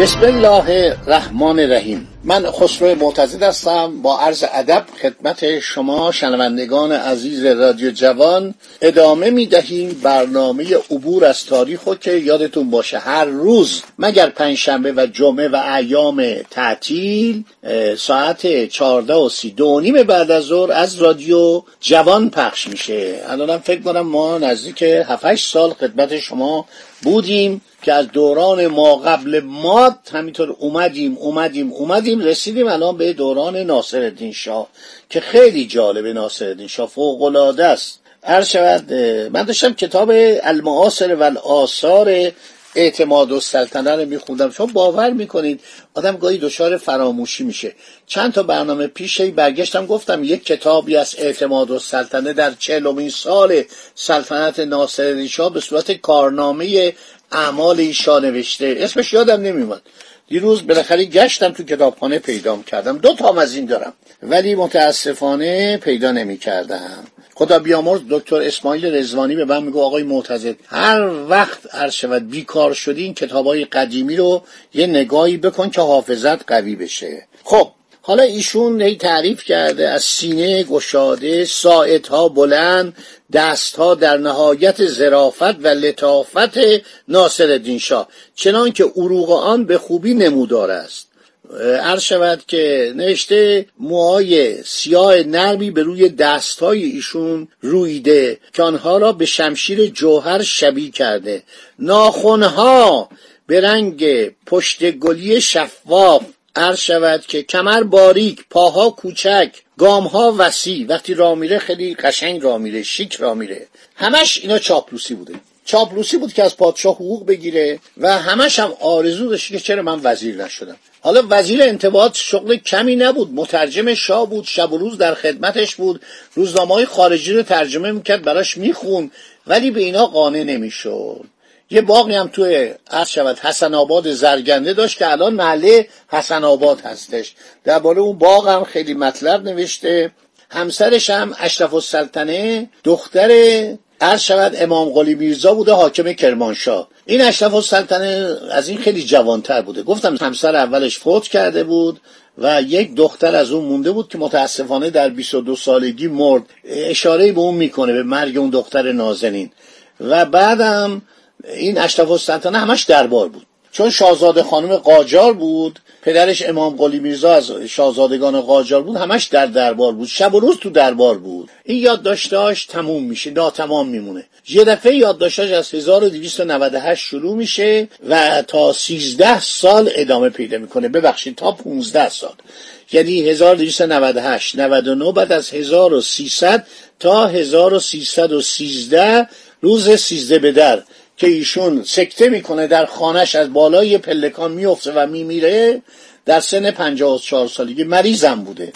بسم الله الرحمن الرحیم. من خسرو معتزد هستم. با عرض ادب خدمت شما شنوندگان عزیز رادیو جوان ادامه می دهیم برنامه عبور از تاریخ و که یادتون باشه هر روز مگر پنجشنبه و جمعه و ایام تعطیل ساعت چهارده و سی دو نیم بعد از ظهر از رادیو جوان پخش میشه. الانم فکر کنم ما نزدیک 7 سال خدمت شما بودیم. که از دوران ما قبل ماد همینطور اومدیم اومدیم اومدیم رسیدیم الان به دوران ناصر شاه که خیلی جالبه ناصر شاه فوق العاده است. هر شود من داشتم کتاب المعاصر و آثار اعتماد و سلطنه رو میخوندم. چون باور می‌کنید آدم گاهی دچار فراموشی میشه. چند تا برنامه پیش برگشتم گفتم یک کتابی از اعتماد و سلطنه در چهلمین سال سلطنت ناصر شاه به صورت کارنامه اعمال ایشا نوشته اسمش یادم نمیومد دیروز بالاخره گشتم تو کتابخانه پیدا کردم. دو تا از این دارم. ولی متاسفانه پیدا نمی‌کردم. خدا بیامرز دکتر اسماعیل رزوانی به من میگو آقای معتزد هر وقت عرض شود بیکار شدی این کتاب های قدیمی رو یه نگاهی بکن که حافظت قوی بشه. خب حالا ایشون هی تعریف کرده از سینه گشاده ساعدها بلند دستها در نهایت زرافت و لطافت ناصر شاه. چنان که عروق آن به خوبی نمودار است. عرض شود که نوشته موهای سیاه نرمی به روی دستهای ایشون رویده که آنها را به شمشیر جوهر شبیه کرده. ناخونها به رنگ پشت گلی شفاف عرض شود که کمر باریک پاها کوچک گامها وسیع وقتی را میره خیلی قشنگ را میره شیک را میره. همش اینا چاپلوسی بوده. چاپلوسی بود که از پادشاه حقوق بگیره و همش هم آرزو داشت که چرا من وزیر نشدم. حالا وزیر انتباهات شغل کمی نبود. مترجم شاه بود شب و روز در خدمتش بود. روزنامه های خارجی رو ترجمه می‌کرد براش میخون ولی به اینا قانع نمی‌شد. یه باقی هم توی عرض شود. حسن آباد زرگنده داشت که الان محله حسن آباد هستش. درباره اون باغ هم خیلی مطلب نوشته. همسرش هم اشرف السلطنه دختر عرض شود امام قلی میرزا بوده حاکم کرمانشاه. این اشرف السلطنه از این خیلی جوانتر بوده. گفتم همسر اولش فوت کرده بود و یک دختر از اون مونده بود که متاسفانه در 22 سالگی مرد. اشاره به اون می‌کنه به مرگ اون دختر نازنین. و بعدم این اشرف السلطنه همش دربار بود. چون شاهزاده خانم قاجار بود پدرش امام قلی میرزا از شاهزادگان قاجار بود همش در دربار بود. شب و روز تو دربار بود. این یادداشتاش تموم میشه ناتمام میمونه. یه دفعه یادداشتاش از 1298 شروع میشه و تا 13 سال ادامه پیدا می‌کنه. ببخشید تا 15 سال. یعنی 1298 99 بعد از 1300 تا 1313 روز 13 به در. که ایشون سکته می‌کنه در خانش از بالای پلکان میفته و میمیره در سن 54 سالگی مریضم بوده.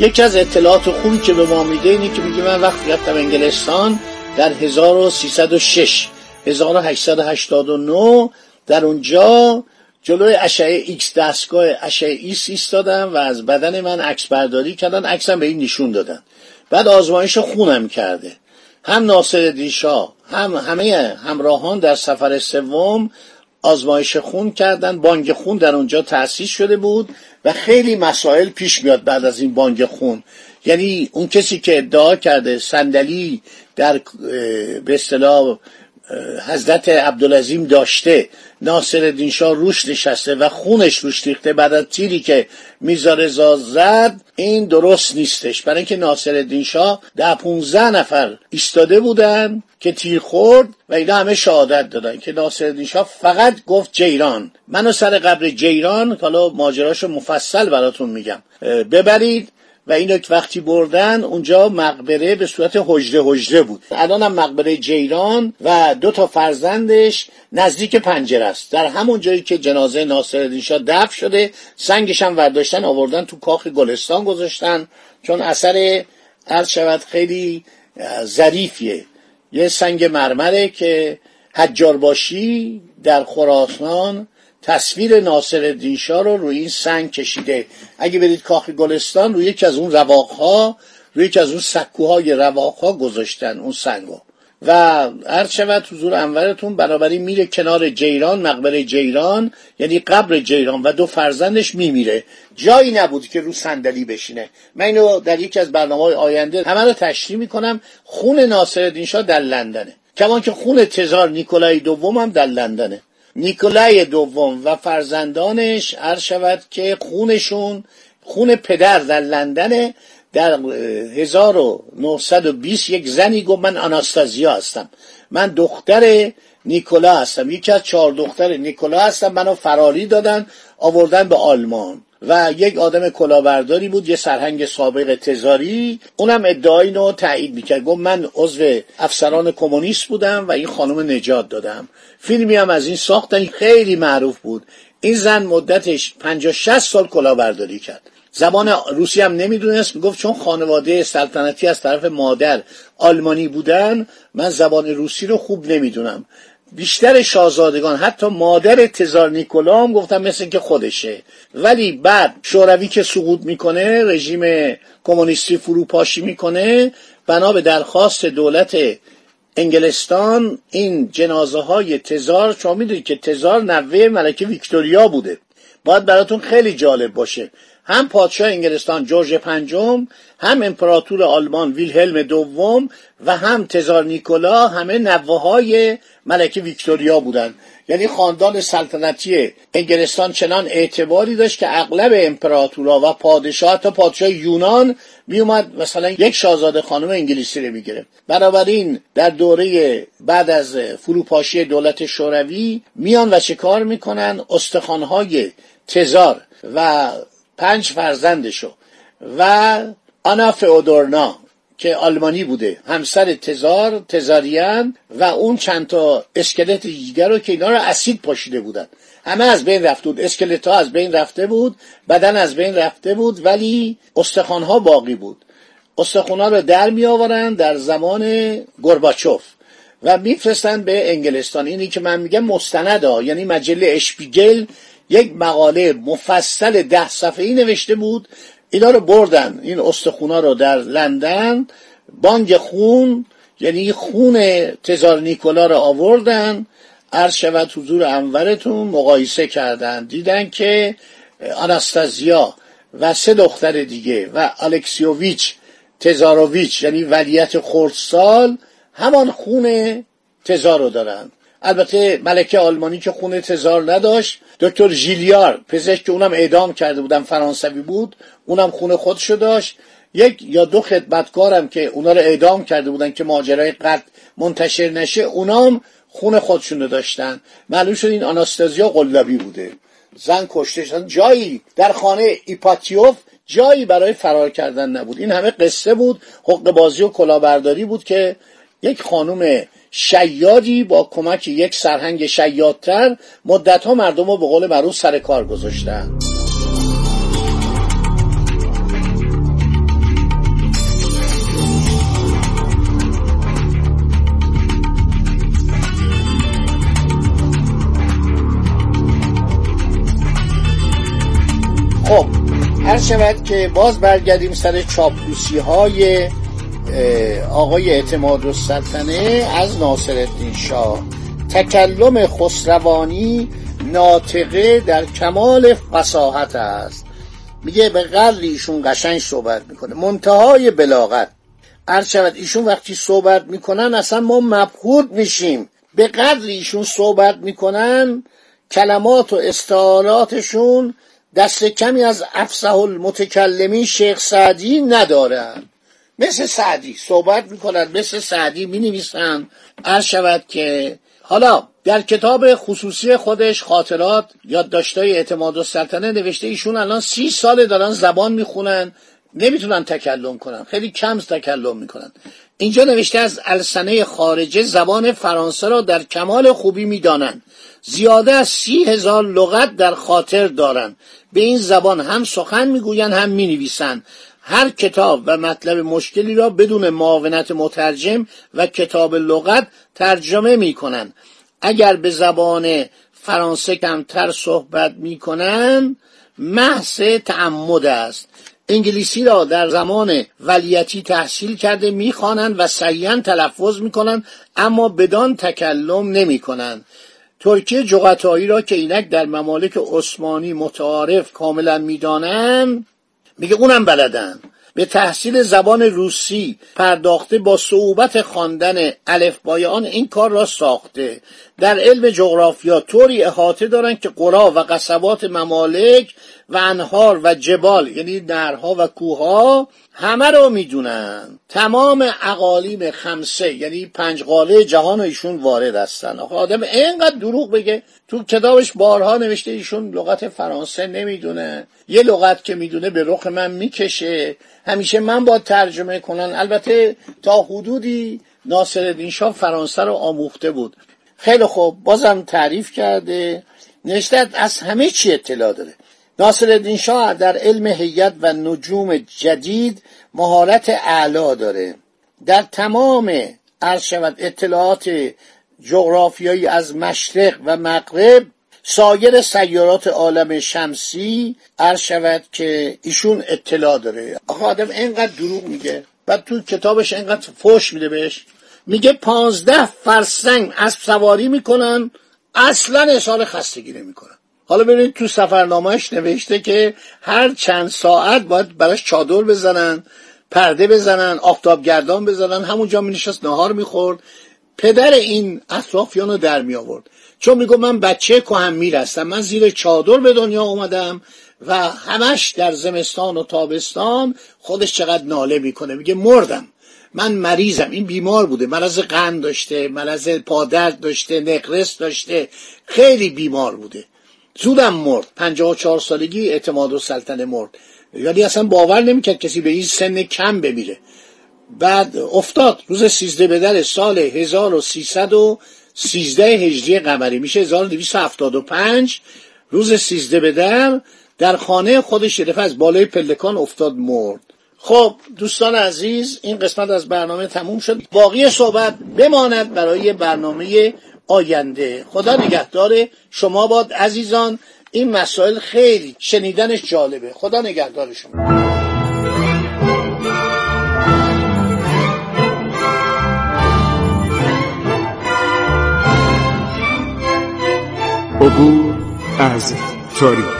یکی از اطلاعات خوبی که به ما میده اینه که میگه من وقتی رفتم انگلستان در 1306 1889 در اونجا جلوی اشعه ایکس دستگاه اشعه ایکس ایستادم و از بدن من عکس برداری کردن عکسم به من نشون دادن. بعد آزمایش خونم کرده. هم ناصرالدین‌شاه هم همه همراهان در سفر سوم آزمایش خون کردن. بانک خون در اونجا تأسیس شده بود. و خیلی مسائل پیش میاد بعد از این بانک خون. یعنی اون کسی که ادعا کرده صندلی در به اصطلاح حضرت عبدالعظیم داشته ناصر شاه روش نشسته و خونش روش ریخته بعد از تیری که میزار زاد این درست نیستش. برای اینکه ناصر شاه ده پونزه نفر ایستاده بودن که تیر خورد و اینا همه شهادت دادن که ناصر شاه فقط گفت جیران. منو سر قبر جیران حالا ماجراشو مفصل براتون میگم. ببرید و اینو وقتی بردن اونجا مقبره به صورت حجره حجره بود. الان هم مقبره جیران و دو تا فرزندش نزدیک پنجره است. در همون جایی که جنازه ناصرالدین شاه دفن شده سنگش هم ورداشتن آوردن تو کاخ گلستان گذاشتن. چون اثر عرض شود خیلی ظریفیه. یه سنگ مرمره که حجار باشی در خراسان تصویر ناصر شاه رو روی این سنگ کشیده. اگه برید کاخ گلستان روی یکی از اون رواقها روی یکی از اون سکوهای رواقها گذاشتن اون سنگو. و هر شود حضور انورتون برابری میره کنار جیران مقبره جیران یعنی قبر جیران و دو فرزندش میمیره. جایی نبود که رو صندلی بشینه. من اینو در یکی از برنامه آینده همه رو تشریح می‌کنم. خون ناصر شاه در لندنه. کمان که خون تزار نیکولای دوم هم در لندنه. نیکولای دوم و فرزندانش عرض شود که خونشون خون پدر در لندن در 1920 یک زنی گفت من آناستازیا هستم. من دختر نیکولا هستم. یکی از چهار دختر نیکولا هستم. منو فراری دادن آوردن به آلمان. و یک آدم کلاهبرداری بود یه سرهنگ سابق تزاری. اونم ادعای نو تایید می‌کرد. گفت من عضو افسران کمونیست بودم و این خانم نجات دادم. فیلمی هم از این ساختن خیلی معروف بود. این زن مدتش 50 60 سال کلاهبرداری کرد. زبان روسی هم نمی‌دونست. می‌گفت چون خانواده سلطنتی از طرف مادر آلمانی بودن من زبان روسی رو خوب نمی‌دونم. بیشتر شاهزادگان حتی مادر تزار نیکولا هم گفتن مثل که خودشه. ولی بعد شوروی که سقوط می‌کنه رژیم کمونیستی فروپاشی می‌کنه بنا به درخواست دولت انگلستان این جنازه های تزار شما می‌دونید که تزار نوه ملکه ویکتوریا بوده. باید براتون خیلی جالب باشه. هم پادشاه انگلستان جورج پنجم هم امپراتور آلمان ویلهلم دوم و هم تزار نیکولا همه نوه های ملکه ویکتوریا بودند. یعنی خاندان سلطنتی انگلستان چنان اعتباری داشت که اغلب امپراتورا و پادشاه تا پادشاه یونان میومد مثلا یک شاهزاده خانم انگلیسی رو می‌گرفت. بنابراین در دوره بعد از فروپاشی دولت شوروی میان و چه کار می‌کنن؟ استخوانهای تزار و پنج فرزندشو و آنا فئودورنا که آلمانی بوده همسر تزار تزاریان و اون چند تا اسکلت دیگر رو که اینا رو اسید پاشیده بودن. همه از بین رفته بود. اسکلت ها از بین رفته بود بدن از بین رفته بود ولی استخوان ها باقی بود. استخوان ها رو در می آورن در زمان گرباچوف و میفرستن به انگلستان. اینی که من میگم مستند ها یعنی مجله اشپیگل یک مقاله مفصل ده صفحه ای نوشته بود. اینا رو بردن. این استخونا رو در لندن. بانگ خون یعنی خون تزار نیکولا رو آوردن. عرض شود حضور انورتون. مقایسه کردن. دیدن که آناستازیا و سه دختر دیگه و الکسیوویچ تزاروویچ یعنی ولیت خردسال همان خون تزار رو دارن. البته ملکه آلمانی که خونه تزار نداشت دکتر ژیلیار پزشک که اونم اعدام کرده بودن فرانسوی بود اونم خونه خودشو داشت. یک یا دو خدمتکارم که اونا رو اعدام کرده بودن که ماجرای قتل منتشر نشه اونام خون خودشونو داشتن. معلوم شد این آناستازیا قلابی بوده. زن کشته شدن جایی در خانه ایپاتیوف جایی برای فرار کردن نبود. این همه قصه بود حق بازی و کلاهبرداری بود که یک خانم شیادی با کمک یک سرهنگ شیادتر مدت ها مردم رو به قول معروف سر کار گذاشتن. خب هر شود که باز برگردیم سر چاپلوسی های آقای اعتماد و سلطنه از ناصر الدین شاه. تکلم خسروانی ناطقه در کمال فساحت است. میگه به قدر ایشون قشنگ صحبت می‌کنه. منتهای بلاغت. عرض شود ایشون وقتی صحبت می‌کنن اصلا ما مبهود میشیم. به قدری ایشون صحبت می‌کنن کلمات و استعاراتشون دست کمی از افسح المتکلمی شیخ سعدی ندارن. مثل سعدی صحبت می‌کنن مثل سعدی می‌نویسن عرض شود که حالا در کتاب خصوصی خودش خاطرات یادداشتای اعتماد و سلطنه نوشته ایشون الان سی ساله دارن زبان می‌خونن نمی‌تونن تکلم کنن خیلی کم تکلم می‌کنن. اینجا نوشته از السنه خارجه زبان فرانسه را در کمال خوبی می‌دانند. زیاده از سی هزار لغت در خاطر دارند. به این زبان هم سخن می‌گویند هم می‌نویسند. هر کتاب و مطلب مشکلی را بدون معاونت مترجم و کتاب لغت ترجمه می‌کنند اگر به زبان فرانسه کمتر صحبت می‌کنند محض تعمد است. انگلیسی را در زمان ولیتی تحصیل کرده می‌خوانند و صحیحا تلفظ می‌کنند اما بدان تکلم نمی‌کنند ترکیه جغتایی را که اینک در ممالک عثمانی متعارف کاملا می‌دانند میگه اونم بلدن. به تحصیل زبان روسی پرداخته با صعوبت خواندن الفبای آن این کار را ساخته. در علم جغرافیا طوری احاطه دارند که قرا و قصبات ممالک و انهار و جبال یعنی نرها و کوها همه رو می‌دونن. تمام اقالیم خمسه یعنی پنج قاله جهان ایشون وارد هستن. آخه آدم اینقدر دروغ بگه. تو کتابش بارها نوشته ایشون لغت فرانسه نمی‌دونه. یه لغت که می‌دونه به رخ من می‌کشه. همیشه من با ترجمه کنن. البته تا حدودی ناصر شاه فرانسه رو آموخته بود. خیلی خوب. بازم تعریف کرده. نوشته از همه چی اطلاع داره. ناصر شاه در علم هیئت و نجوم جدید مهارت اعلا داره. در تمام عرض شود اطلاعات جغرافیایی از مشرق و مغرب سایر سیارات عالم شمسی عرض شود که ایشون اطلاع داره. آخه آدم اینقدر دروغ میگه بعد تو کتابش اینقدر فوش میده بهش. میگه پانزده فرسنگ از سواری می‌کنن اصلا احسال خستگی نمی‌کنن. حالا ببینید تو سفرنامهش نوشته که هر چند ساعت باید براش چادر بزنن پرده بزنن آفتاب گردان بزنن همونجا می نشست نهار می‌خورد. پدر این اطرافیان رو در می آورد چون میگو من بچه کهن میرستم من زیر چادر به دنیا اومدم و همش در زمستان و تابستان خودش چقدر ناله می‌کنه. میگه مردم من مریضم این بیمار بوده مرض قند داشته مرض پادرد داشته نقرس داشته خیلی بیمار بوده. زودم مرد. پنجاه و چهار سالگی اعتماد و سلطنه مرد. یعنی اصلا باور نمی‌کرد کسی به این سن کم بمیره. بعد افتاد. روز سیزده به در سال 1313 هجری قمری. میشه 1275 روز سیزده به در در خانه خودش یه از بالای پلکان افتاد مرد. خب دوستان عزیز این قسمت از برنامه تموم شد. باقی صحبت بماند برای برنامه آینده. خدا نگهدار شما باد عزیزان. این مسائل خیلی شنیدنش جالبه. خدا نگهدار شما. عبور از تاریخ.